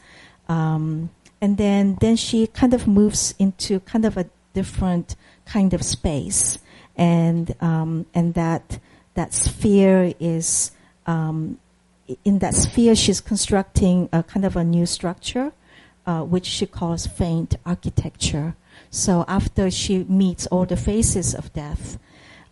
Um, and then, then she kind of moves into kind of a different kind of space, and um, and that that sphere is um, in that sphere she's constructing a kind of a new structure, uh, which she calls faint architecture. So after she meets all the faces of death,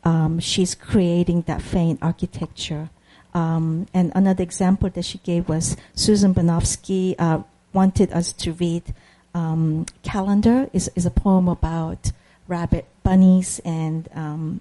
um, she's creating that faint architecture. Um, and another example that she gave was Susan Bernofsky uh, wanted us to read um, Calendar is, is a poem about rabbit bunnies and um,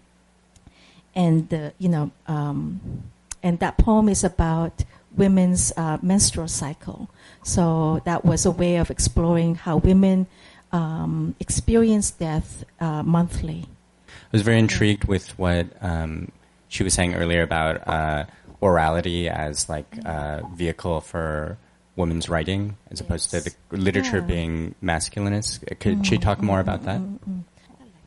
and the you know um, and that poem is about women's uh, menstrual cycle. So that was a way of exploring how women um, experience death uh, monthly. I was very intrigued with what um, she was saying earlier about uh, orality as like a vehicle for women's writing as opposed to the literature Yeah. being masculinist. Could she talk more about that?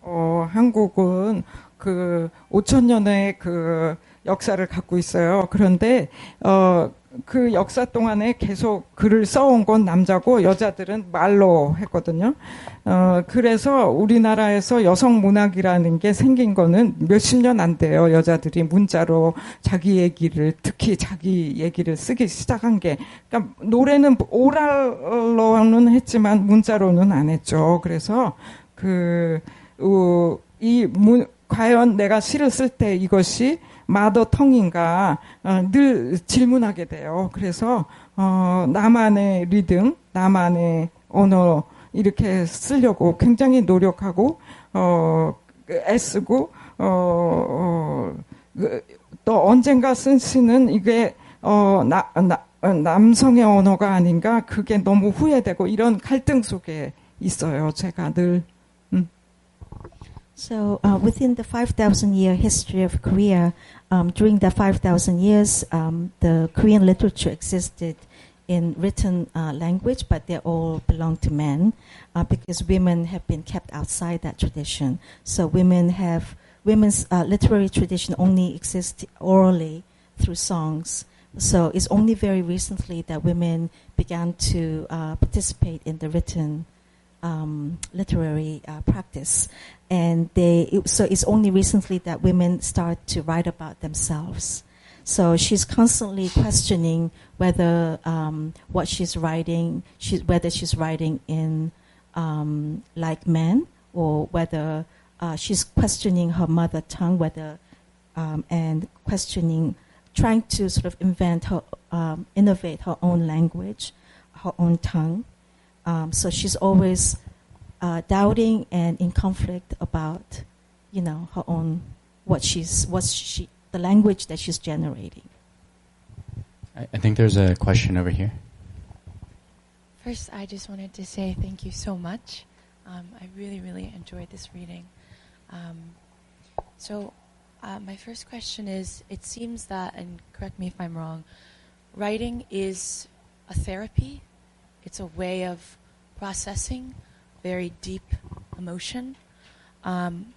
어, 한국은 그 5천 년의 그 역사를 갖고 있어요. 그런데 어, 그 역사 동안에 계속 글을 써온 건 남자고 여자들은 말로 했거든요. 어, 그래서 우리나라에서 여성 문학이라는 게 생긴 거는 몇십 년 안 돼요. 여자들이 문자로 자기 얘기를 특히 자기 얘기를 쓰기 시작한 게 그러니까 노래는 오랄로는 했지만 문자로는 안 했죠. 그래서 그 어, 이 문, 과연 내가 시를 쓸 때 이것이 마더 텅인가 어, 늘 질문하게 돼요. 그래서 어, 나만의 리듬, 나만의 언어 이렇게 쓰려고 굉장히 노력하고 어, 애쓰고 어, 어, 그, 또 언젠가 쓴 시는 이게 어, 나, 나, 어, 남성의 언어가 아닌가 그게 너무 후회되고 이런 갈등 속에 있어요. 제가 늘 So, uh, within the 5,000 year history of Korea, um, during the 5,000 years, um, the Korean literature existed in written uh, language, but they all belong to men uh, because women have been kept outside that tradition. So, women have women's uh, literary tradition only exists orally through songs. So, it's only very recently that women began to uh, participate in the written um, literary uh, practice, and they it, so it's only recently that women start to write about themselves. So she's constantly questioning whether um, what she's writing, she's, whether she's writing in um, like men or whether uh, she's questioning her mother tongue, whether um, and questioning, trying to sort of invent her, um, innovate her own language, her own tongue. Um, so she's always uh, doubting and in conflict about, you know, her own what she's what she the language that she's generating. I, I think there's a question over here. First, I just wanted to say thank you so much. Um, I really, really enjoyed this reading. Um, so, uh, my first question is it seems that, and correct me if I'm wrong, writing is a therapy, it's a way of processing very deep emotion um,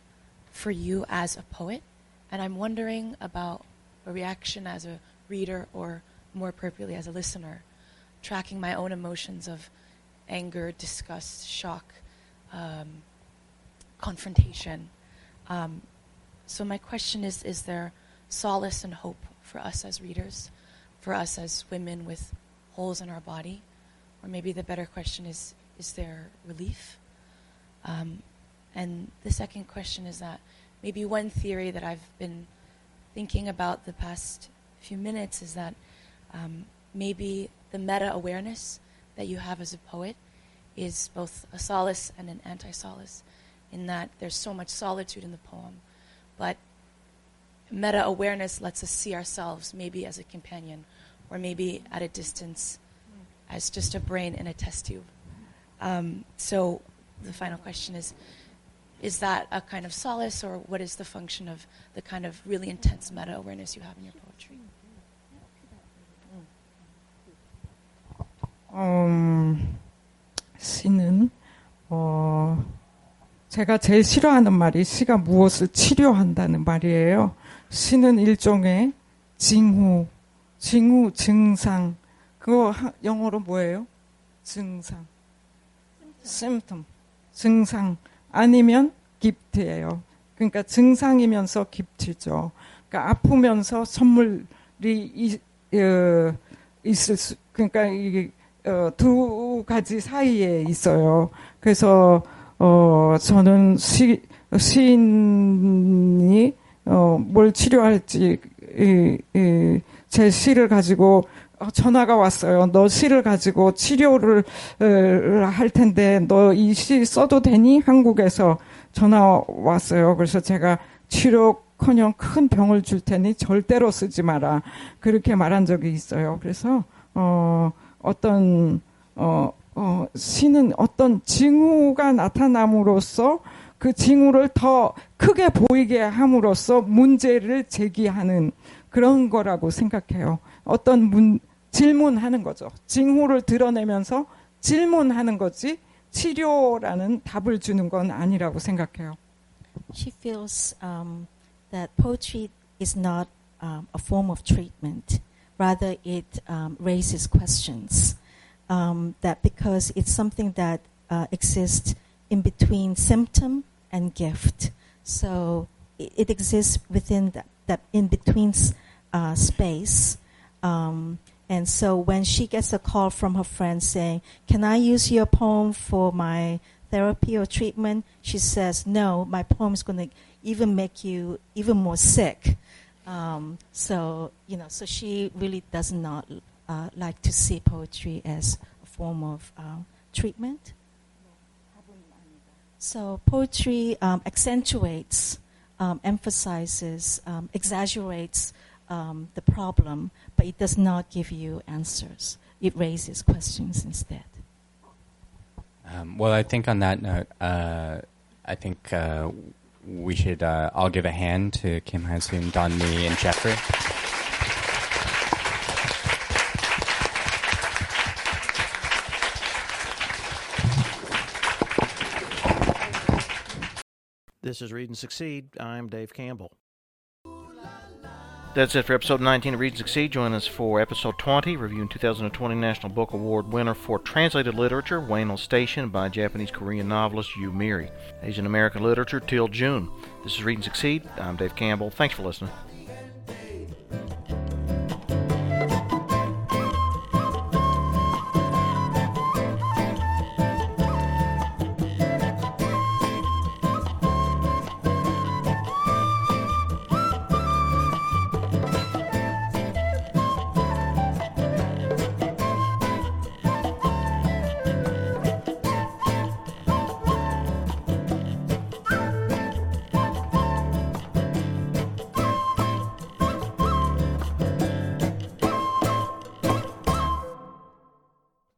for you as a poet. And I'm wondering about a reaction as a reader, or more appropriately, as a listener tracking my own emotions of anger, disgust, shock, um, confrontation. Um, so my question is: Is there solace and hope for us as readers, for us as women with holes in our body, or maybe the better question is: Is there relief? Um, and the second question is that maybe one theory that I've been thinking about the past few minutes is that um, maybe the meta awareness that you have as a poet is both a solace and an anti solace, in that there's so much solitude in the poem. But meta awareness lets us see ourselves maybe as a companion, or maybe at a distance as just a brain in a test tube. Um, so the final question is is that a kind of solace or what is the function of the kind of really intense meta awareness you have in your poetry? 음, 시는 어 제가 제일 싫어하는 말이 시가 무엇을 치료한다는 말이에요. 시는 일종의 징후, 징후 증상. 그거 하, 영어로 뭐예요? 증상. symptom. 증상 아니면 깁트예요. 그러니까 증상이면서 깁트죠. 그러니까 아프면서 선물이 이, 어, 있을 수 그러니까 이게 어, 두 가지 사이에 있어요. 그래서 어, 저는 시, 시인이 어, 뭘 치료할지 이, 이, 제 시를 가지고 어, 전화가 왔어요. 너 시를 가지고 치료를 어, 할 텐데 너 이 시 써도 되니? 한국에서 전화 왔어요. 그래서 제가 치료커녕 큰 병을 줄 테니 절대로 쓰지 마라. 그렇게 말한 적이 있어요. 그래서 어, 어떤 어, 어, 시는 어떤 징후가 나타남으로써 그 징후를 더 크게 보이게 함으로써 문제를 제기하는 그런 거라고 생각해요. 어떤 문, 질문하는 거죠. 징후를 드러내면서 질문하는 거지 치료라는 답을 주는 건 아니라고 생각해요. She feels um, that poetry is not um, a form of treatment. Rather, it um, raises questions. Um, that because it's something that uh, exists in between symptom and gift. So it, it exists within that, that in between uh, space. Um, and so when she gets a call from her friend saying, Can I use your poem for my therapy or treatment? She says, No, my poem is going to even make you even more sick. Um, so, you know, so she really does not uh, like to see poetry as a form of uh, treatment. So poetry um, accentuates, um, emphasizes, um, exaggerates um, the problem, but it does not give you answers. It raises questions instead. Um, well, I think on that note, uh, I think uh, we should uh, all give a hand to Kim Hyesoon, Don Mee, and Jeffrey. This is Read and Succeed. I'm Dave Campbell. That's it for episode 19 of Read and Succeed. Join us for episode 20, reviewing 2020 National Book Award winner for translated literature, Whale Station, by Japanese Korean novelist Yu Miri. Asian American literature till June. This is Read and Succeed. I'm Dave Campbell. Thanks for listening.